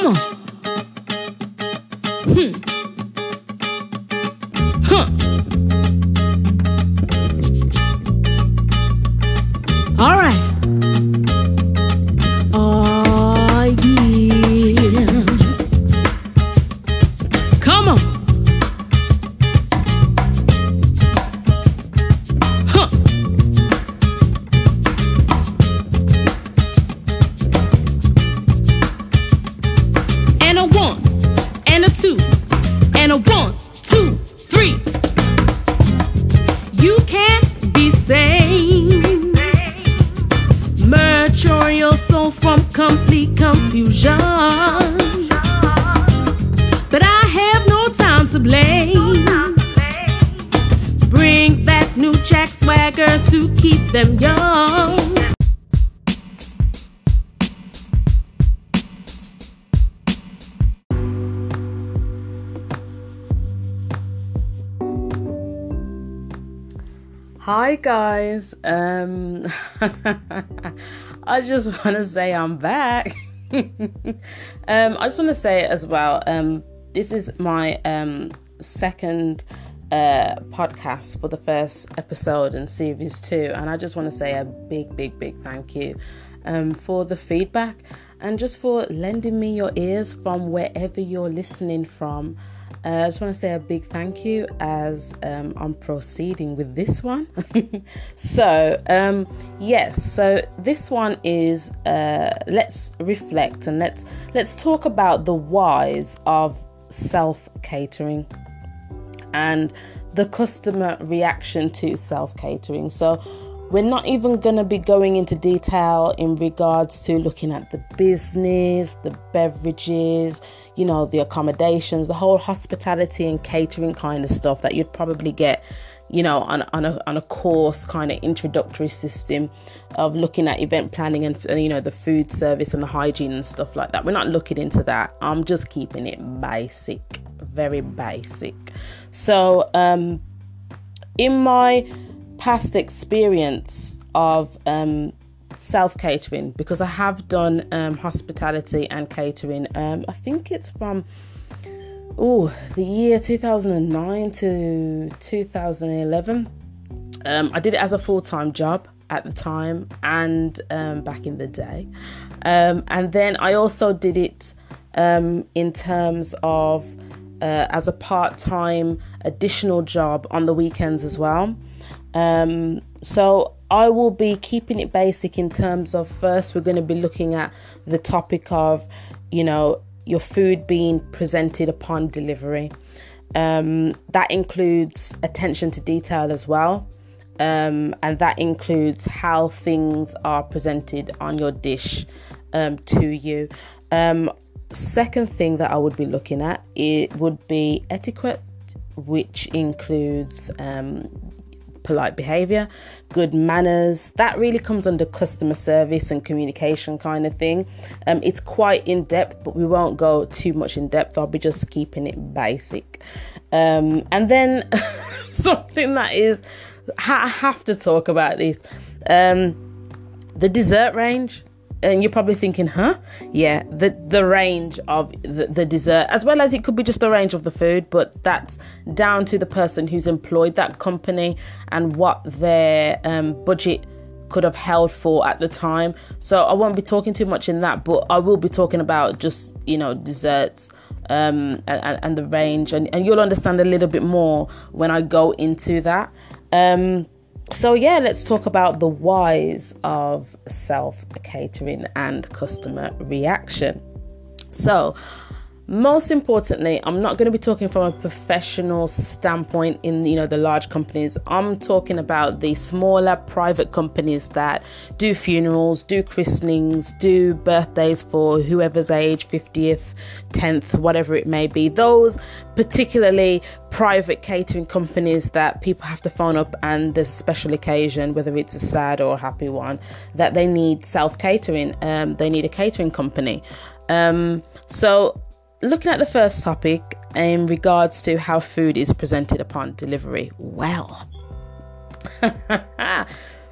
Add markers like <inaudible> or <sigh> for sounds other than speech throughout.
Come on. Hmm. Guys. <laughs> <laughs> Um I just want to say I'm back. um I just want to say as well um this is my um second uh podcast for the first episode in series 2 and I just want to say a big big big thank you um for the feedback and just for lending me your ears from wherever you're listening from. Uh, I just want to say a big thank you as um, I'm proceeding with this one. <laughs> so, um, yes, so this one is uh, let's reflect and let's let's talk about the whys of self catering and the customer reaction to self catering. So, we're not even going to be going into detail in regards to looking at the business, the beverages, you know, the accommodations, the whole hospitality and catering kind of stuff that you'd probably get, you know, on, on, a, on a course kind of introductory system of looking at event planning and, you know, the food service and the hygiene and stuff like that. We're not looking into that. I'm just keeping it basic, very basic. So, um, in my past experience of um, self catering because I have done um, hospitality and catering. Um, I think it's from oh the year 2009 to 2011. Um, I did it as a full time job at the time and um, back in the day, um, and then I also did it um, in terms of uh, as a part time additional job on the weekends as well. Um, so I will be keeping it basic in terms of first, we're going to be looking at the topic of, you know, your food being presented upon delivery. Um, that includes attention to detail as well. Um, and that includes how things are presented on your dish um, to you. Um, second thing that I would be looking at it would be etiquette, which includes um, polite behavior, good manners. That really comes under customer service and communication kind of thing. Um, it's quite in depth, but we won't go too much in depth. I'll be just keeping it basic. Um, and then <laughs> something that is, I have to talk about this um, the dessert range and you're probably thinking, huh? Yeah, the the range of the, the dessert, as well as it could be just the range of the food, but that's down to the person who's employed that company and what their um, budget could have held for at the time. So I won't be talking too much in that, but I will be talking about just you know desserts um, and, and the range, and, and you'll understand a little bit more when I go into that. Um, so, yeah, let's talk about the whys of self catering and customer reaction. So, most importantly, I'm not going to be talking from a professional standpoint in you know the large companies. I'm talking about the smaller private companies that do funerals, do christenings, do birthdays for whoever's age, 50th, 10th, whatever it may be. Those particularly private catering companies that people have to phone up and there's a special occasion, whether it's a sad or a happy one, that they need self catering. Um, they need a catering company. Um, so looking at the first topic in regards to how food is presented upon delivery. Well, <laughs>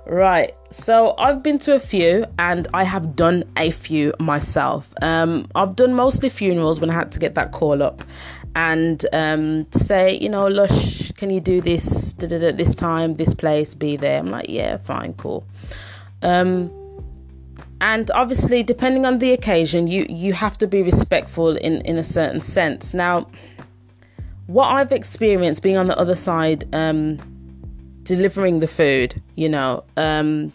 Right. So I've been to a few and I have done a few myself. Um, I've done mostly funerals when I had to get that call up and um, to say, you know, Lush, can you do this at this time, this place, be there? I'm like, yeah, fine, cool. Um, and obviously, depending on the occasion, you you have to be respectful in in a certain sense. Now, what I've experienced being on the other side. Um, delivering the food, you know, um,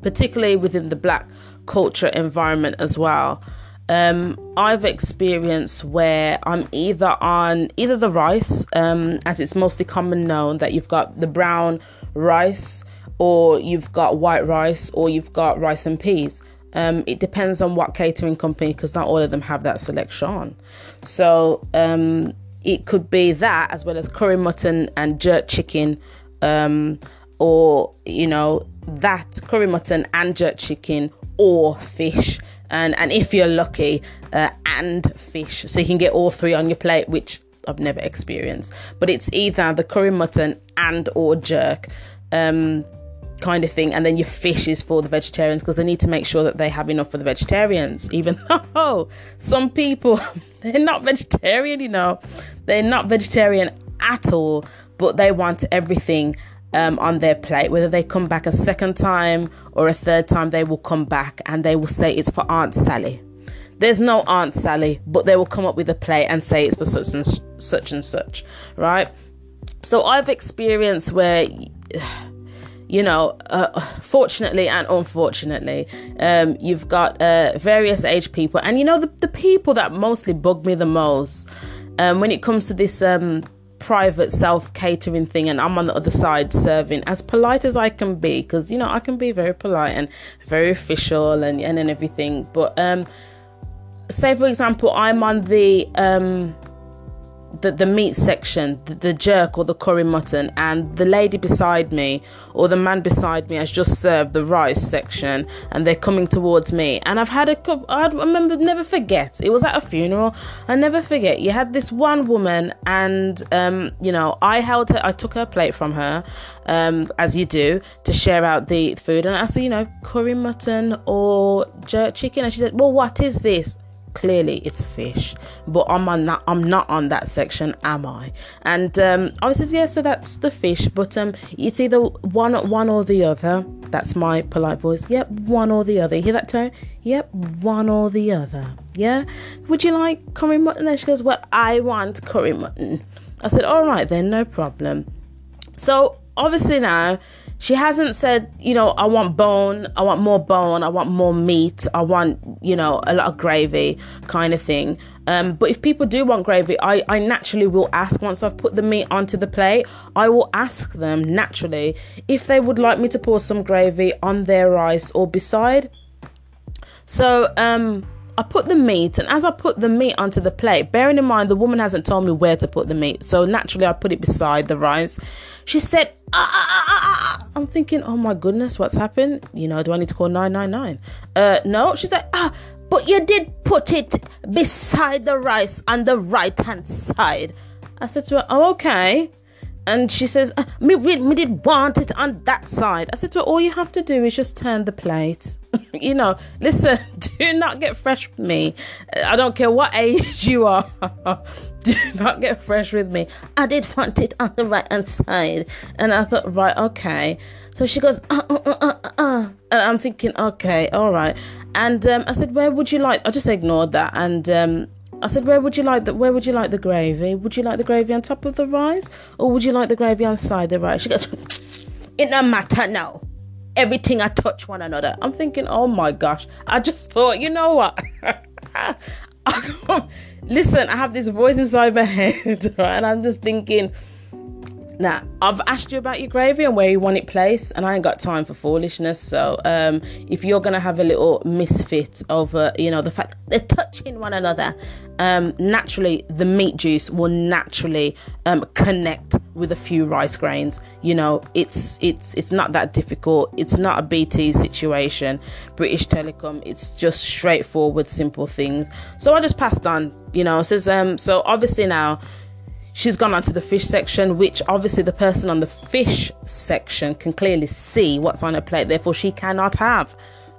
particularly within the black culture environment as well. Um, I've experienced where I'm either on either the rice, um, as it's mostly common known that you've got the brown rice, or you've got white rice, or you've got rice and peas. Um, it depends on what catering company, because not all of them have that selection. So um, it could be that as well as curry mutton and jerk chicken um, or you know that curry mutton and jerk chicken or fish and and if you're lucky uh, and fish so you can get all three on your plate which I've never experienced but it's either the curry mutton and or jerk um, kind of thing and then your fish is for the vegetarians because they need to make sure that they have enough for the vegetarians even <laughs> though some people <laughs> they're not vegetarian you know they're not vegetarian at all but they want everything um, on their plate. Whether they come back a second time or a third time, they will come back and they will say it's for Aunt Sally. There's no Aunt Sally, but they will come up with a plate and say it's for such and such and such, right? So I've experienced where, you know, uh, fortunately and unfortunately, um, you've got uh, various age people, and you know the the people that mostly bug me the most um, when it comes to this um, private self catering thing and I'm on the other side serving as polite as I can be because you know I can be very polite and very official and and, and everything. But um say for example I'm on the um the, the meat section, the, the, jerk or the curry mutton, and the lady beside me or the man beside me has just served the rice section, and they're coming towards me. And I've had a couple. I remember, never forget. It was at a funeral. I never forget. You had this one woman, and um, you know, I held her. I took her plate from her, um, as you do, to share out the food, and I said, you know, curry mutton or jerk chicken, and she said, well, what is this? Clearly it's fish. But i'm on that i'm not on that section am i? And um i said yeah so that's the fish but um it's either one one or the other. That's my polite voice. Yep one or the other. You hear that tone yep one or the other. Yeah? Would you like curry mutton? And she goes well i want curry mutton. I said all right then no problem. So obviously now she hasn't said, you know, I want bone, I want more bone, I want more meat, I want, you know, a lot of gravy kind of thing. Um, but if people do want gravy, I, I naturally will ask once I've put the meat onto the plate, I will ask them naturally if they would like me to pour some gravy on their rice or beside. So, um, I put the meat, and as I put the meat onto the plate, bearing in mind the woman hasn't told me where to put the meat, so naturally I put it beside the rice. She said, ah, ah, ah, ah, ah. I'm thinking, oh my goodness, what's happened? You know, do I need to call 999? Uh, no. She's like, ah, but you did put it beside the rice on the right hand side. I said to her, oh, okay. And she says, uh, me, we, we did want it on that side. I said to her, all you have to do is just turn the plate. <laughs> you know, listen, <laughs> do not get fresh with me. I don't care what age you are. <laughs> do not get fresh with me. I did want it on the right hand side. And I thought, right, okay. So she goes, uh, uh, uh, uh, uh. And I'm thinking, okay, all right. And um, I said, where would you like? I just ignored that. And um, I said, where would you like the Where would you like the gravy? Would you like the gravy on top of the rice, or would you like the gravy on side the rice? She goes, it don't matter now everything I touch one another. I'm thinking, oh my gosh. I just thought, you know what? <laughs> Listen, I have this voice inside my <laughs> head, right? And I'm just thinking, now, I've asked you about your gravy and where you want it placed, and I ain't got time for foolishness. So, um, if you're gonna have a little misfit over, you know, the fact they're touching one another, um, naturally the meat juice will naturally um, connect with a few rice grains. You know, it's it's it's not that difficult. It's not a BT situation. British Telecom. It's just straightforward, simple things. So I just passed on. You know, says um. So obviously now she's gone onto the fish section, which obviously the person on the fish section can clearly see what's on her plate. Therefore, she cannot have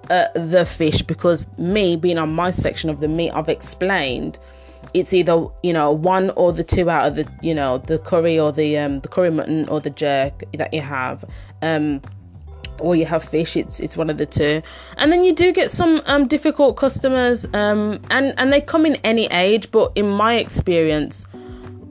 uh, the fish because me being on my section of the meat, I've explained it's either you know one or the two out of the you know the curry or the um the curry mutton or the jerk that you have um or you have fish it's it's one of the two and then you do get some um difficult customers um and and they come in any age but in my experience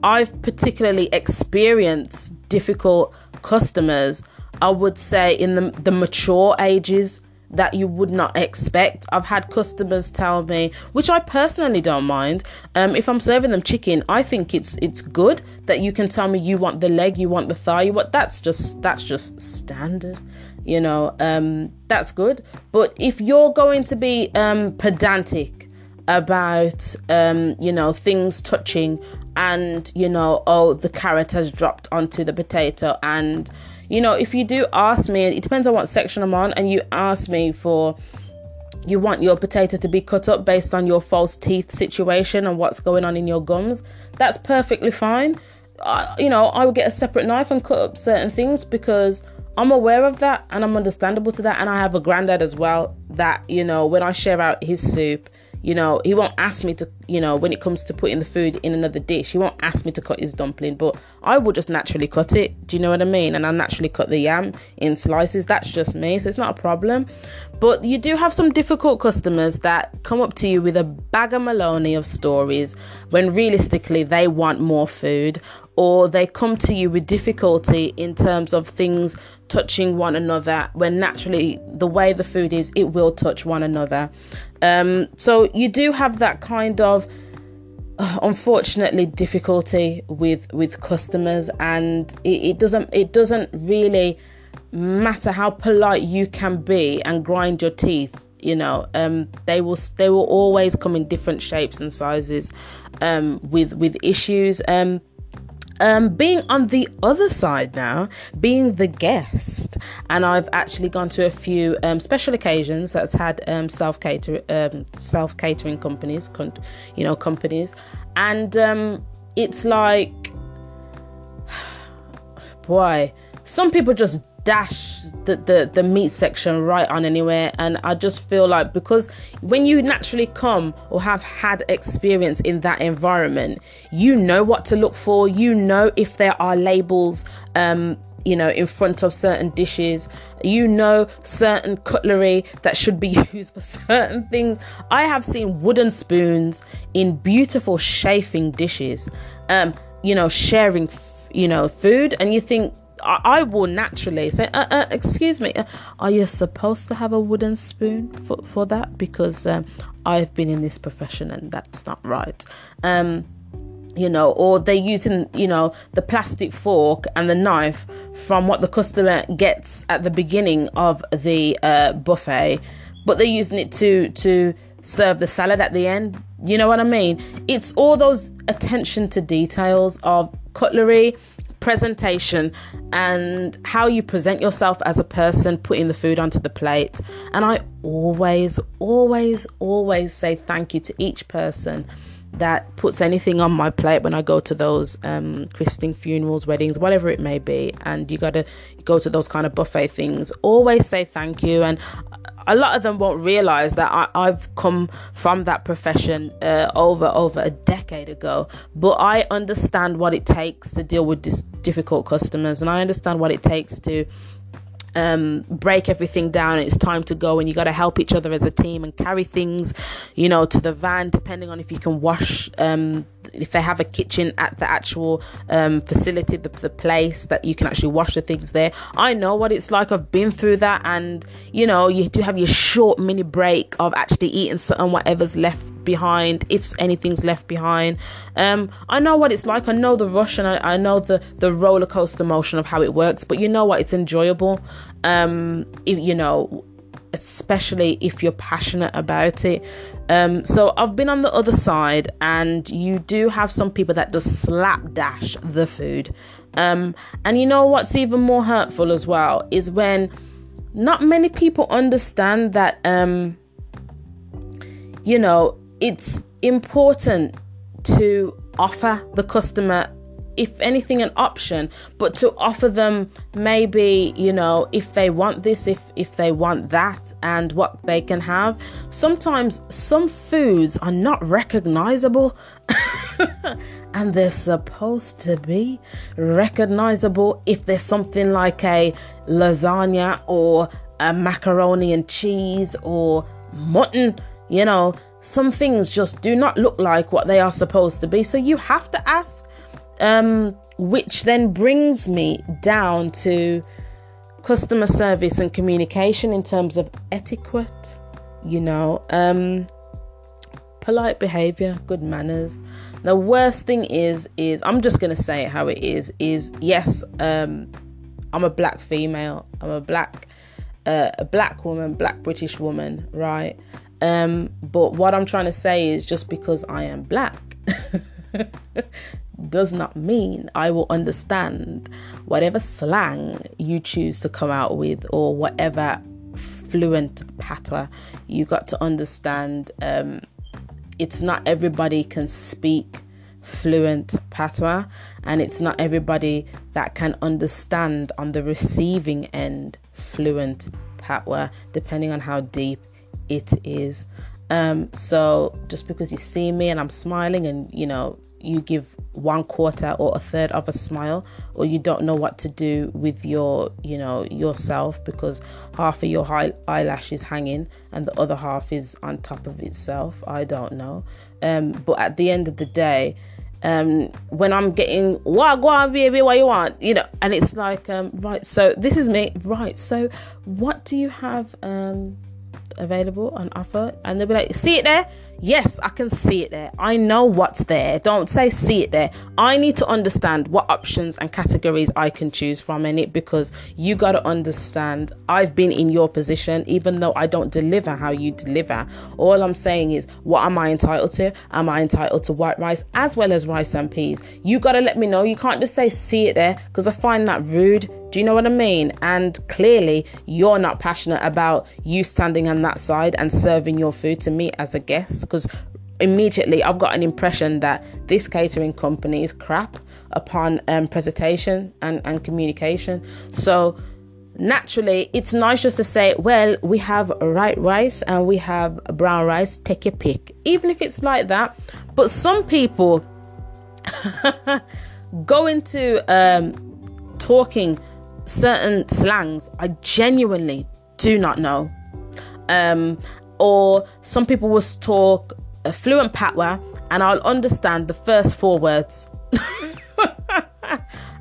I've particularly experienced difficult customers, I would say in the, the mature ages that you would not expect. I've had customers tell me, which I personally don't mind. Um, if I'm serving them chicken, I think it's it's good that you can tell me you want the leg, you want the thigh, you want that's just that's just standard. You know, um, that's good. But if you're going to be um, pedantic about um, you know things touching and you know oh the carrot has dropped onto the potato. And you know if you do ask me it depends on what section i'm on and you ask me for you want your potato to be cut up based on your false teeth situation and what's going on in your gums that's perfectly fine. Uh, you know i would get a separate knife and cut up certain things because i'm aware of that and i'm understandable to that. And i have a granddad as well that you know when i share out his soup you know, he won't ask me to, you know, when it comes to putting the food in another dish, he won't ask me to cut his dumpling, but I will just naturally cut it. Do you know what I mean? And I naturally cut the yam in slices. That's just me, so it's not a problem. But you do have some difficult customers that come up to you with a bag of maloney of stories when realistically they want more food or they come to you with difficulty in terms of things touching one another when naturally the way the food is it will touch one another. Um, so you do have that kind of uh, unfortunately difficulty with with customers and it, it doesn't it doesn't really matter how polite you can be and grind your teeth you know. Um, they will they will always come in different shapes and sizes um, with with issues. Um, um, being on the other side now, being the guest, and I've actually gone to a few um, special occasions that's had um, self cater um, self catering companies, con- you know, companies, and um, it's like, <sighs> boy, some people just dash the, the the meat section right on anywhere. And i just feel like because when you naturally come or have had experience in that environment you know what to look for. You know if there are labels um you know in front of certain dishes. You know certain cutlery that should be <laughs> used for certain things. I have seen wooden spoons in beautiful chafing dishes um you know sharing f- you know food. And you think I, will naturally say, uh, uh, "Excuse me, uh, are you supposed to have a wooden spoon for for that?" Because um, I've been in this profession and that's not right. Um, you know, or they're using, you know, the plastic fork and the knife from what the customer gets at the beginning of the uh, buffet, but they're using it to to serve the salad at the end. You know what I mean? It's all those attention to details of cutlery presentation and how you present yourself as a person putting the food onto the plate. And I always, always, always say thank you to each person that puts anything on my plate when I go to those um, christening, funerals, weddings, whatever it may be. And you got to go to those kind of buffet things. Always say thank you. And a lot of them won't realize that I, have come from that profession uh, over over a decade ago. But I understand what it takes to deal with dis- difficult customers, and I understand what it takes to um, break everything down. It's time to go and you got to help each other as a team and carry things you know to the van depending on if you can wash um, if they have a kitchen at the actual um, facility the, the place that you can actually wash the things there. I know what it's like. I've been through that and you know you do have your short mini break of actually eating something whatever's left behind if anything's left behind. Um, i know what it's like. I know the rush and I, I, know the the roller coaster motion of how it works but you know what? It's enjoyable. Um, if you know especially if you're passionate about it. Um, so i've been on the other side and you do have some people that just slapdash the food. Um, and you know what's even more hurtful as well is when not many people understand that um, you know it's important to offer the customer if anything an option but to offer them maybe you know if they want this if if they want that and what they can have. Sometimes some foods are not recognizable <laughs> and they're supposed to be recognizable if there's something like a lasagna or a macaroni and cheese or mutton you know. Some things just do not look like what they are supposed to be. So you have to ask um, which then brings me down to customer service and communication in terms of etiquette, you know, um, polite behavior, good manners. The worst thing is, is I'm just gonna say it how it is. Is yes, um, I'm a black female. I'm a black, uh, a black woman, black British woman, right? Um, but what I'm trying to say is just because I am black. <laughs> does not mean I will understand whatever slang you choose to come out with or whatever fluent patois. You got to understand um, it's not everybody can speak fluent patois and it's not everybody that can understand on the receiving end fluent patois depending on how deep it is um, so just because you see me and I'm smiling and you know you give one quarter or a third of a smile or you don't know what to do with your you know yourself because half of your high eyelash is hanging and the other half is on top of itself. I don't know. Um but at the end of the day um when i'm getting what go on baby what you want? You know and it's like um right so this is me. Right so what do you have um available on offer? And they'll be like see it there yes i can see it there. I know what's there. Don't say see it there. I need to understand what options and categories i can choose from in it because you got to understand i've been in your position even though i don't deliver how you deliver. All i'm saying is what am i entitled to? Am i entitled to white rice as well as rice and peas? You got to let me know. You can't just say see it there because i find that rude. Do you know what I mean? And clearly, you're not passionate about you standing on that side and serving your food to me as a guest because immediately I've got an impression that this catering company is crap upon um, presentation and, and communication. So, naturally, it's nice just to say, well, we have white rice and we have brown rice, take your pick, even if it's like that. But some people <laughs> go into um, talking certain slangs I genuinely do not know. Um, or some people will talk a fluent patois and I'll understand the first four words. <laughs>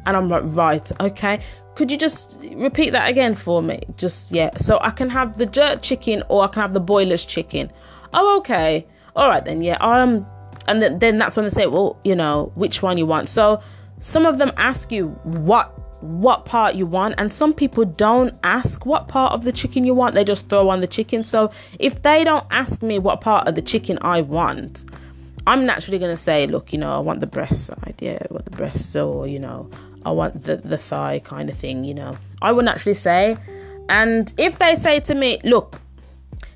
and I'm like, right, okay. Could you just repeat that again for me? Just yeah. So I can have the jerk chicken or I can have the boilers chicken. Oh, okay. All right then. Yeah. Um, and then that's when they say, well, you know, which one you want. So some of them ask you what what part you want and some people don't ask what part of the chicken you want they just throw on the chicken. So if they don't ask me what part of the chicken i want i'm naturally going to say look you know i want the breast side yeah what the breast or you know i want the the thigh kind of thing you know. I would naturally say and if they say to me look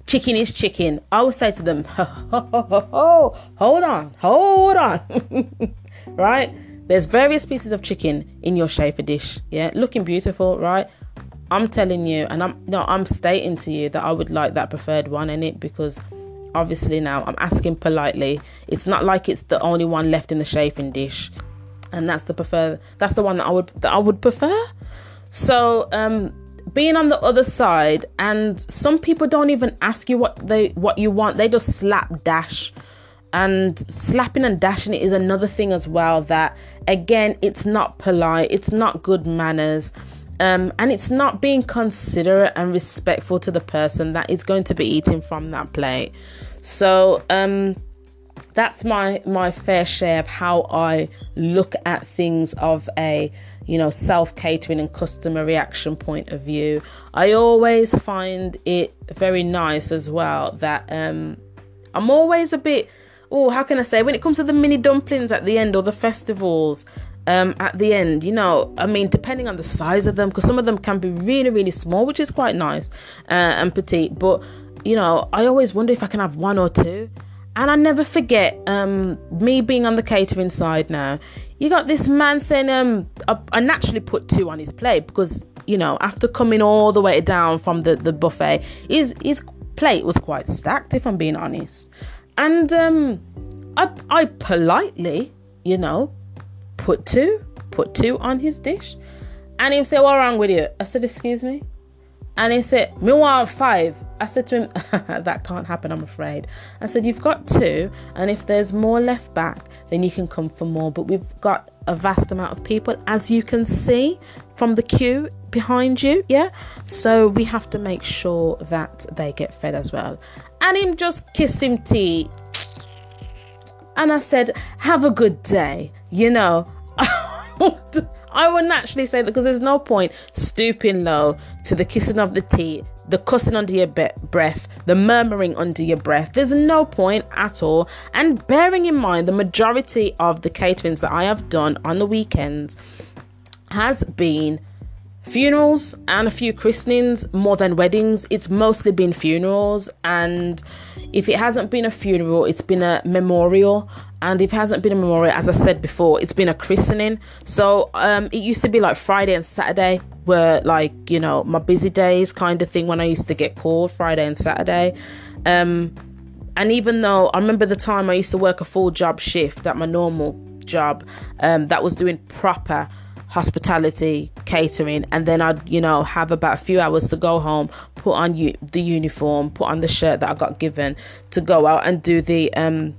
chicken is chicken i will say to them <laughs> ho, ho, ho, hold on hold on <laughs> right there's various pieces of chicken in your chafer dish, yeah, looking beautiful, right? I'm telling you, and I'm no, I'm stating to you that I would like that preferred one in it because obviously now I'm asking politely. It's not like it's the only one left in the chafing dish, and that's the prefer. That's the one that I would that I would prefer. So, um, being on the other side, and some people don't even ask you what they what you want. They just slap dash and slapping and dashing it is another thing as well that again it's not polite it's not good manners um, and it's not being considerate and respectful to the person that is going to be eating from that plate. So um, that's my my fair share of how i look at things of a you know self catering and customer reaction point of view. I always find it very nice as well that um, i'm always a bit oh, how can I say, when it comes to the mini dumplings at the end or the festivals um, at the end, you know, I mean, depending on the size of them, because some of them can be really, really small, which is quite nice uh, and petite. But, you know, I always wonder if I can have one or two. And I never forget um, me being on the catering side now. You got this man saying, um, I, I naturally put two on his plate because, you know, after coming all the way down from the, the buffet, his, his plate was quite stacked, if I'm being honest. And um, I, I politely, you know, put two, put two on his dish. And he said, What wrong with you? I said, Excuse me? And he said, Me want five. I said to him, <laughs> That can't happen, I'm afraid. I said, You've got two, and if there's more left back, then you can come for more. But we've got a vast amount of people, as you can see from the queue behind you, yeah? So we have to make sure that they get fed as well. And him just kiss him tea. And I said, Have a good day, you know. <laughs> I would naturally say that because there's no point stooping low to the kissing of the teeth, the cussing under your be- breath, the murmuring under your breath. There's no point at all. And bearing in mind, the majority of the caterings that I have done on the weekends has been funerals and a few christenings more than weddings. It's mostly been funerals, and if it hasn't been a funeral, it's been a memorial. And if it hasn't been a memorial, as I said before, it's been a christening. So um, it used to be like Friday and Saturday were like, you know, my busy days kind of thing when I used to get called Friday and Saturday. Um, and even though I remember the time I used to work a full job shift at my normal job um, that was doing proper hospitality catering and then I'd you know have about a few hours to go home put on u- the uniform put on the shirt that I got given to go out and do the um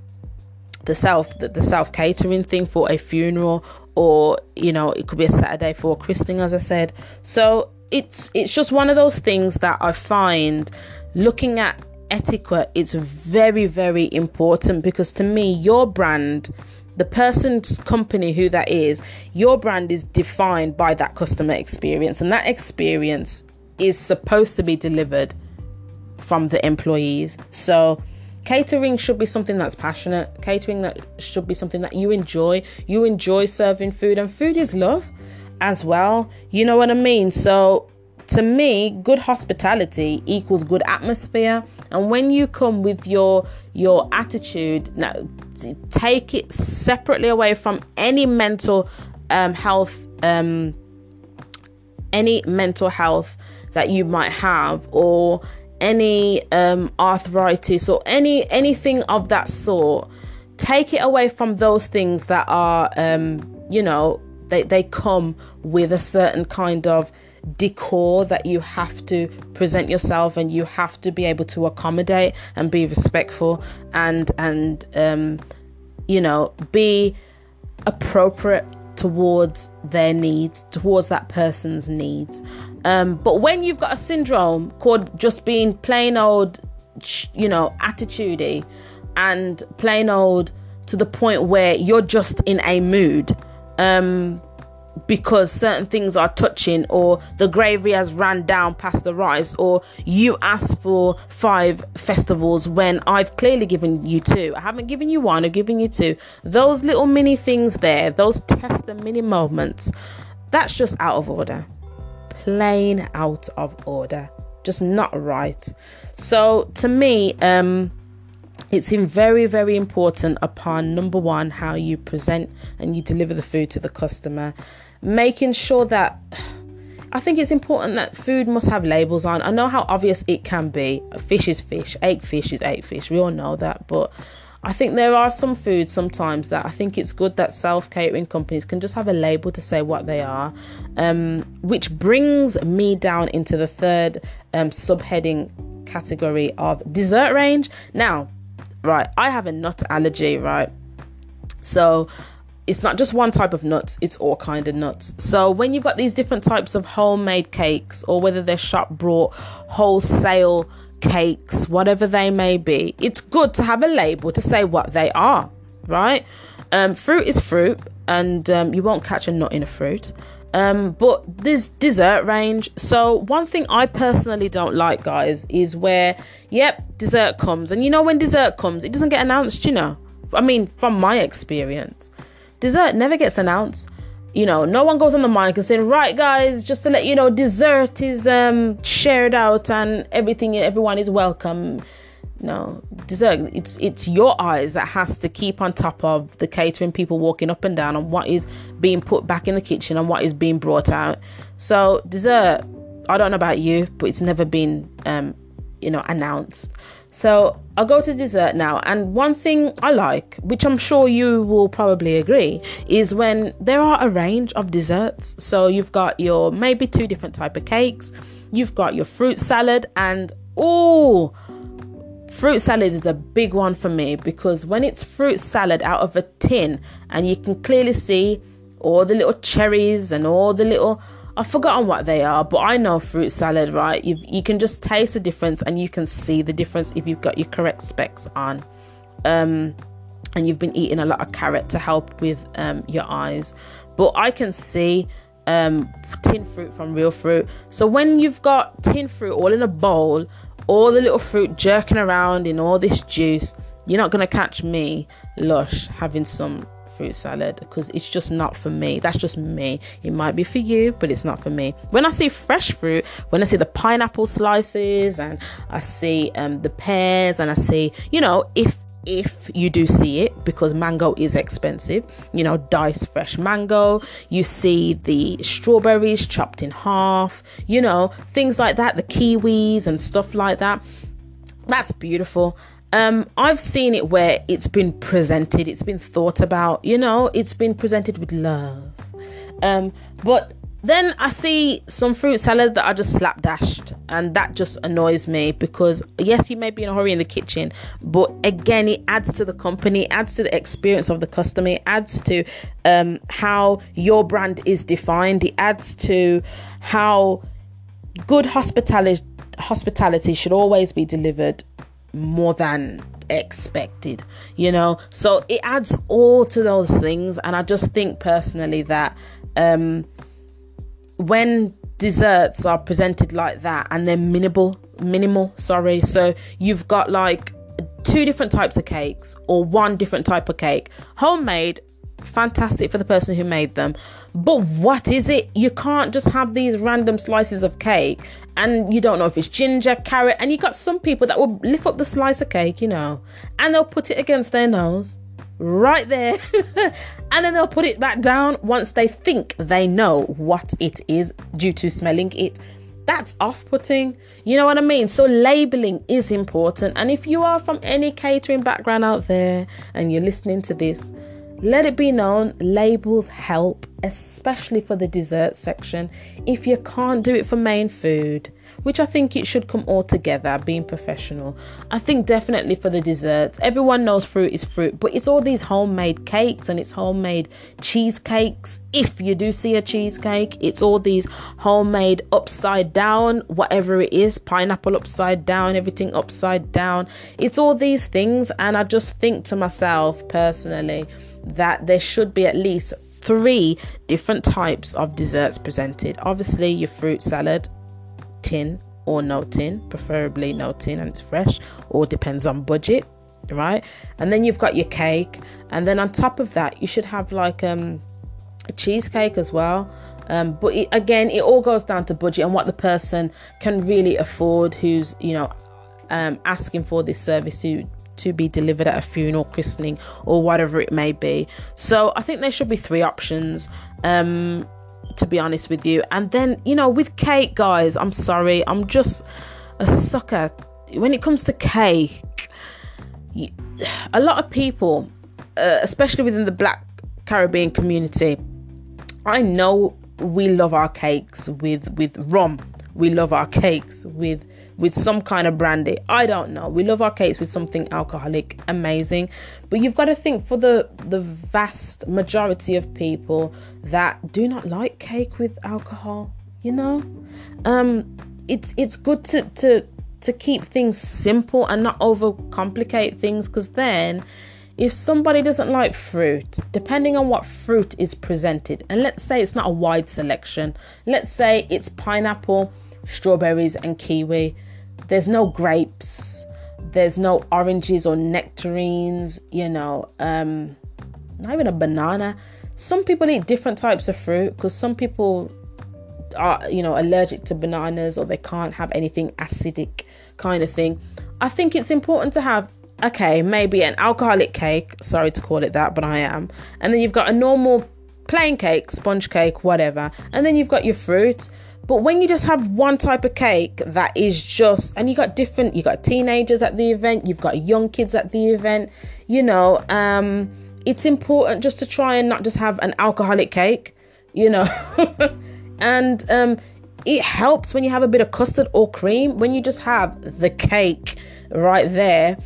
the self the, the self catering thing for a funeral or you know it could be a Saturday for a christening as I said. So it's it's just one of those things that I find looking at etiquette it's very very important because to me your brand the person's company who that is your brand is defined by that customer experience. And that experience is supposed to be delivered from the employees. So catering should be something that's passionate. Catering that should be something that you enjoy. You enjoy serving food and food is love as well. You know what i mean? So to me good hospitality equals good atmosphere. And when you come with your your attitude now take it separately away from any mental um, health um, any mental health that you might have or any um, arthritis or any anything of that sort. Take it away from those things that are um, you know they, they come with a certain kind of decor that you have to present yourself and you have to be able to accommodate and be respectful and and um you know be appropriate towards their needs towards that person's needs. Um but when you've got a syndrome called just being plain old you know attitudey and plain old to the point where you're just in a mood um because certain things are touching or the gravy has ran down past the rice or you asked for five festivals when I've clearly given you two. I haven't given you one, I've given you two. Those little mini things there, those test the mini moments, that's just out of order. Plain out of order. Just not right. So to me, um it's very very important upon number one how you present and you deliver the food to the customer making sure that I think it's important that food must have labels on. I know how obvious it can be. Fish is fish, ate fish is ate fish. We all know that, but I think there are some foods sometimes that I think it's good that self catering companies can just have a label to say what they are, um, which brings me down into the third um, subheading category of dessert range. Now, right, I have a nut allergy, right? So it's not just one type of nuts it's all kind of nuts. So when you've got these different types of homemade cakes or whether they're shop brought wholesale cakes whatever they may be it's good to have a label to say what they are right? Um, fruit is fruit and um, you won't catch a nut in a fruit. Um, but there's dessert range so one thing i personally don't like guys is where yep dessert comes. And you know when dessert comes it doesn't get announced you know. I mean from my experience Dessert never gets announced. You know, no one goes on the mic and saying, "Right, guys, just to let you know, dessert is um, shared out and everything. Everyone is welcome." no dessert it's it's your eyes that has to keep on top of the catering people walking up and down on what is being put back in the kitchen and what is being brought out so dessert i don't know about you but it's never been um you know announced so i'll go to dessert now and one thing i like which i'm sure you will probably agree is when there are a range of desserts. So you've got your maybe two different type of cakes you've got your fruit salad and oh fruit salad is a big one for me because when it's fruit salad out of a tin and you can clearly see all the little cherries and all the little I've forgotten what they are, but I know fruit salad, right? You you can just taste the difference and you can see the difference if you've got your correct specs on. Um, and you've been eating a lot of carrot to help with um, your eyes. But I can see um, tin fruit from real fruit. So when you've got tin fruit all in a bowl all the little fruit jerking around in all this juice, you're not going to catch me, Lush, having some fruit salad because it's just not for me. That's just me. It might be for you, but it's not for me. When I see fresh fruit, when I see the pineapple slices and I see um, the pears and I see, you know, if if you do see it because mango is expensive you know diced fresh mango you see the strawberries chopped in half you know things like that the kiwis and stuff like that that's beautiful um i've seen it where it's been presented it's been thought about you know it's been presented with love. Um but then I see some fruit salad that I just slapdashed, and that just annoys me because yes, you may be in a hurry in the kitchen, but again, it adds to the company, adds to the experience of the customer, it adds to um, how your brand is defined, it adds to how good hospitality hospitality should always be delivered more than expected, you know. So it adds all to those things, and I just think personally that. Um, when desserts are presented like that and they're minimal minimal sorry so you've got like two different types of cakes or one different type of cake homemade fantastic for the person who made them but what is it you can't just have these random slices of cake and you don't know if it's ginger carrot and you got some people that will lift up the slice of cake you know and they'll put it against their nose right there <laughs> and then they'll put it back down once they think they know what it is due to smelling it that's off putting. You know what I mean? So, labeling is important. And if you are from any catering background out there and you're listening to this, let it be known labels help, especially for the dessert section. If you can't do it for main food, which I think it should come all together, being professional. I think definitely for the desserts, everyone knows fruit is fruit, but it's all these homemade cakes and it's homemade cheesecakes. If you do see a cheesecake, it's all these homemade upside down, whatever it is pineapple upside down, everything upside down. It's all these things, and I just think to myself personally that there should be at least three different types of desserts presented. Obviously, your fruit salad, tin or no tin, preferably no tin and it's fresh, or depends on budget, right? And then you've got your cake, and then on top of that, you should have like um a cheesecake as well. Um, but it, again, it all goes down to budget and what the person can really afford who's you know um, asking for this service to to be delivered at a funeral, christening, or whatever it may be. So I think there should be three options. Um, to be honest with you. And then, you know, with cake, guys, I'm sorry, I'm just a sucker. When it comes to cake, a lot of people, uh, especially within the black Caribbean community, I know we love our cakes with with rum. We love our cakes with with some kind of brandy. I don't know. We love our cakes with something alcoholic, amazing. But you've got to think for the the vast majority of people that do not like cake with alcohol, you know? Um it's it's good to to to keep things simple and not overcomplicate things because then if somebody doesn't like fruit, depending on what fruit is presented, and let's say it's not a wide selection, let's say it's pineapple, strawberries, and kiwi, there's no grapes, there's no oranges or nectarines, you know, um, not even a banana. Some people eat different types of fruit because some people are, you know, allergic to bananas or they can't have anything acidic kind of thing. I think it's important to have okay, maybe an alcoholic cake, sorry to call it that, but I am. And then you've got a normal plain cake, sponge cake, whatever. And then you've got your fruit. But when you just have one type of cake that is just, and you got different, you got teenagers at the event, you've got young kids at the event, you know, um, it's important just to try and not just have an alcoholic cake, you know, <laughs> and um, it helps when you have a bit of custard or cream when you just have the cake right there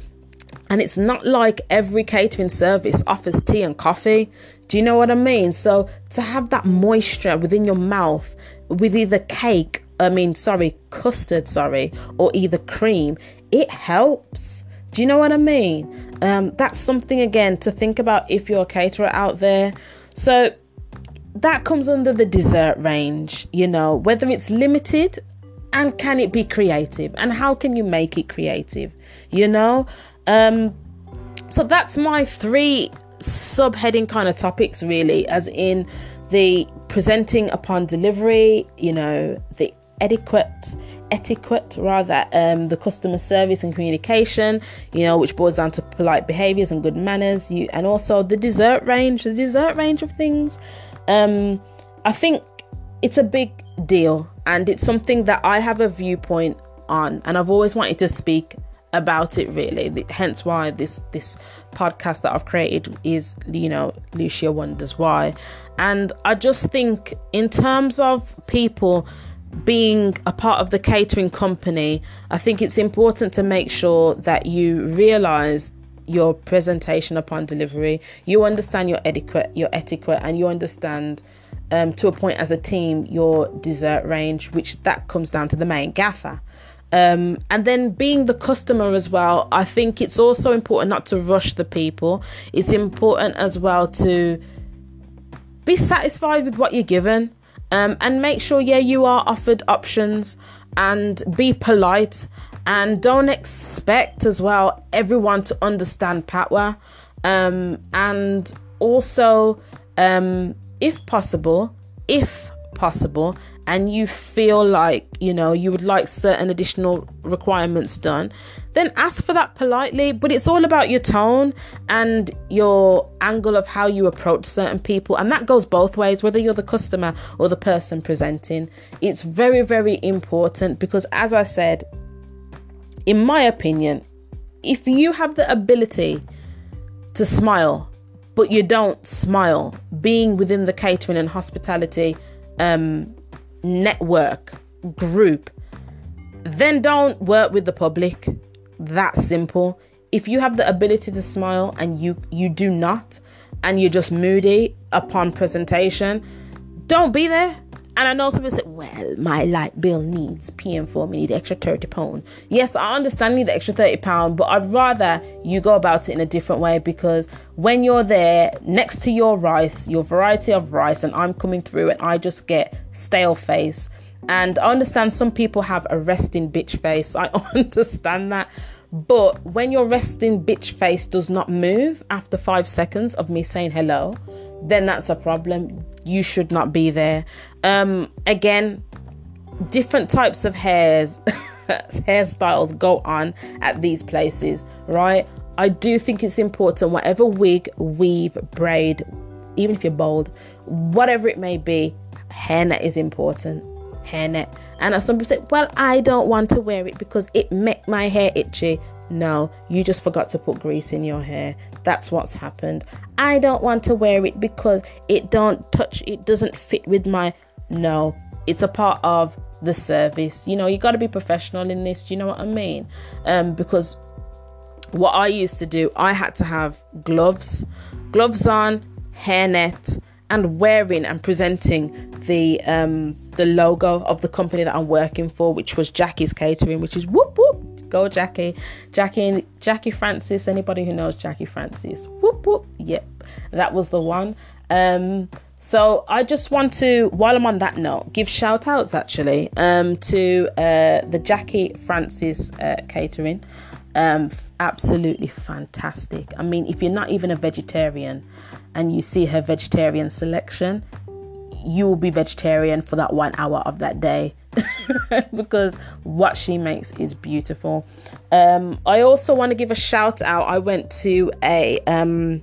and it's not like every catering service offers tea and coffee. Do you know what I mean? So to have that moisture within your mouth with either cake, I mean, sorry, custard, sorry, or either cream, it helps. Do you know what I mean? Um, that's something again to think about if you're a caterer out there. So that comes under the dessert range, you know, whether it's limited and can it be creative and how can you make it creative, you know? Um, so that's my three subheading kind of topics, really, as in the presenting upon delivery, you know, the etiquette etiquette rather um the customer service and communication you know which boils down to polite behaviors and good manners you and also the dessert range the dessert range of things. Um i think it's a big deal and it's something that i have a viewpoint on and i've always wanted to speak about it really. Hence why this this podcast that i've created is you know Lushea wonders why. And i just think in terms of people being a part of the catering company i think it's important to make sure that you realize your presentation upon delivery you understand your etiquette your etiquette and you understand um, to a point as a team your dessert range which that comes down to the main gaffer um, and then being the customer as well, I think it's also important not to rush the people. It's important as well to be satisfied with what you're given um, and make sure, yeah, you are offered options and be polite and don't expect as well everyone to understand Patwa. Um, and also, um, if possible, if possible, and you feel like you know you would like certain additional requirements done then ask for that politely. But it's all about your tone and your angle of how you approach certain people and that goes both ways whether you're the customer or the person presenting. It's very very important because as i said in my opinion if you have the ability to smile but you don't smile being within the catering and hospitality um network, group, then don't work with the public. That simple. If you have the ability to smile and you you do not and you're just moody upon presentation, don't be there. And I know some people say, well, my light bill needs paying for me, need the extra 30 pound. Yes, I understand need the extra 30 pound, but I'd rather you go about it in a different way because when you're there next to your rice, your variety of rice, and I'm coming through and I just get stale face. And I understand some people have a resting bitch face. <laughs> I understand that. But when your resting bitch face does not move after five seconds of me saying hello, then that's a problem. You should not be there. Um, again, different types of hairs, <laughs> hairstyles go on at these places, right? I do think it's important, whatever wig, weave, braid, even if you're bald, whatever it may be, hairnet is important. Hairnet. And some people say, well, I don't want to wear it because it make my hair itchy. No, you just forgot to put grease in your hair. That's what's happened. I don't want to wear it because it don't touch it doesn't fit with my no. It's a part of the service. You know, you got to be professional in this. Do you know what I mean? Um because what I used to do, I had to have gloves, gloves on, hairnet, and wearing and presenting the um the logo of the company that I'm working for, which was Jackie's Catering, which is whoop whoop, go Jackie, Jackie, Jackie Francis. Anybody who knows Jackie Francis, whoop whoop, yep, that was the one. Um, so I just want to, while I'm on that note, give shout outs actually um, to uh, the Jackie Francis uh, Catering. Um, absolutely fantastic. I mean, if you're not even a vegetarian and you see her vegetarian selection, you will be vegetarian for that one hour of that day <laughs> because what she makes is beautiful. Um, I also want to give a shout out. I went to a um,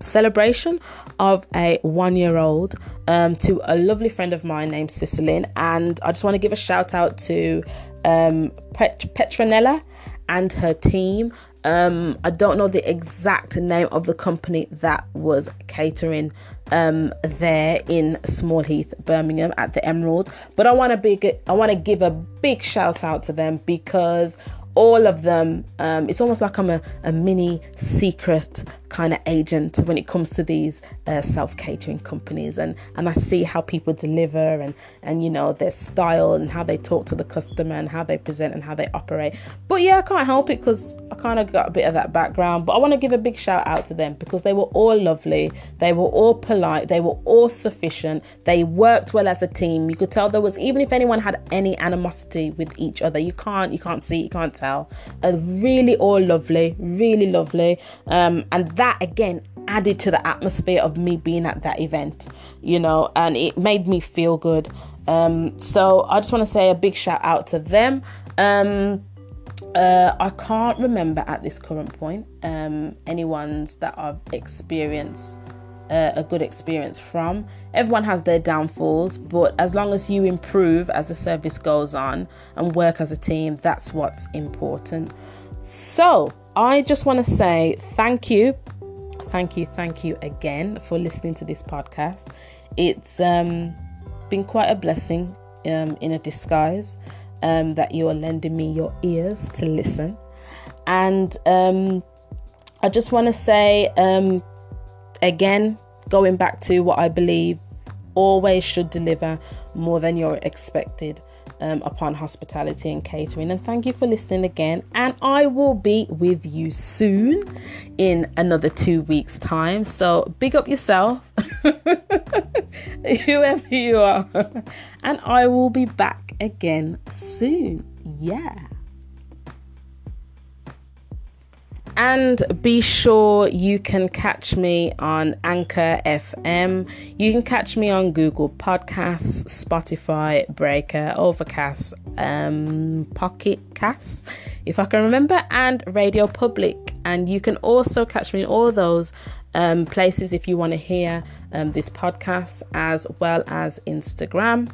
celebration of a one year old um, to a lovely friend of mine named Cicilline, and I just want to give a shout out to um, Pet- Petronella and her team. Um, I don't know the exact name of the company that was catering um, there in Small Heath, Birmingham at the Emerald, but I want to big I want to give a big shout out to them because all of them, um, it's almost like I'm a, a mini secret kind of agent when it comes to these uh, self catering companies, and and I see how people deliver and and you know their style and how they talk to the customer and how they present and how they operate. But yeah, I can't help it because kind of got a bit of that background. But I want to give a big shout out to them because they were all lovely, they were all polite, they were all sufficient, they worked well as a team. You could tell there was even if anyone had any animosity with each other, you can't you can't see you can't tell. Uh, really all lovely, really lovely, um, and that again added to the atmosphere of me being at that event, you know, and it made me feel good. Um, so I just want to say a big shout out to them. Um, uh, I can't remember at this current point um, any ones that I've experienced uh, a good experience from. Everyone has their downfalls, but as long as you improve as the service goes on and work as a team, that's what's important. So I just want to say thank you thank you, thank you again for listening to this podcast. It's um, been quite a blessing um, in a disguise um, that you are lending me your ears to listen. And um, I just want to say um, again, going back to what I believe always should deliver more than you're expected um, upon hospitality and catering. And thank you for listening again. And I will be with you soon in another two weeks' time. So big up yourself, <laughs> whoever you are. And I will be back again soon. Yeah. And be sure you can catch me on Anchor FM. You can catch me on Google Podcasts, Spotify, Breaker, Overcast, um, Pocket Cast, if I can remember, and Radio Public. And you can also catch me in all those um, places if you want to hear um, this podcast, as well as Instagram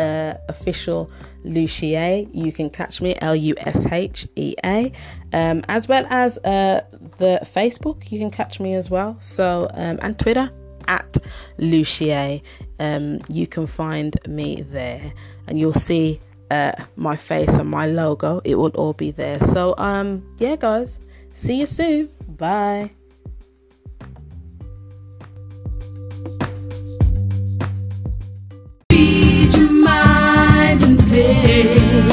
uh, official Lushea. You can catch me L U S H E A, um, as well as uh, the Facebook. You can catch me as well. So um, and Twitter at Lushea. Um, you can find me there, and you'll see uh, my face and my logo. It will all be there. So um, yeah, guys. See you soon. Bye mind and pain.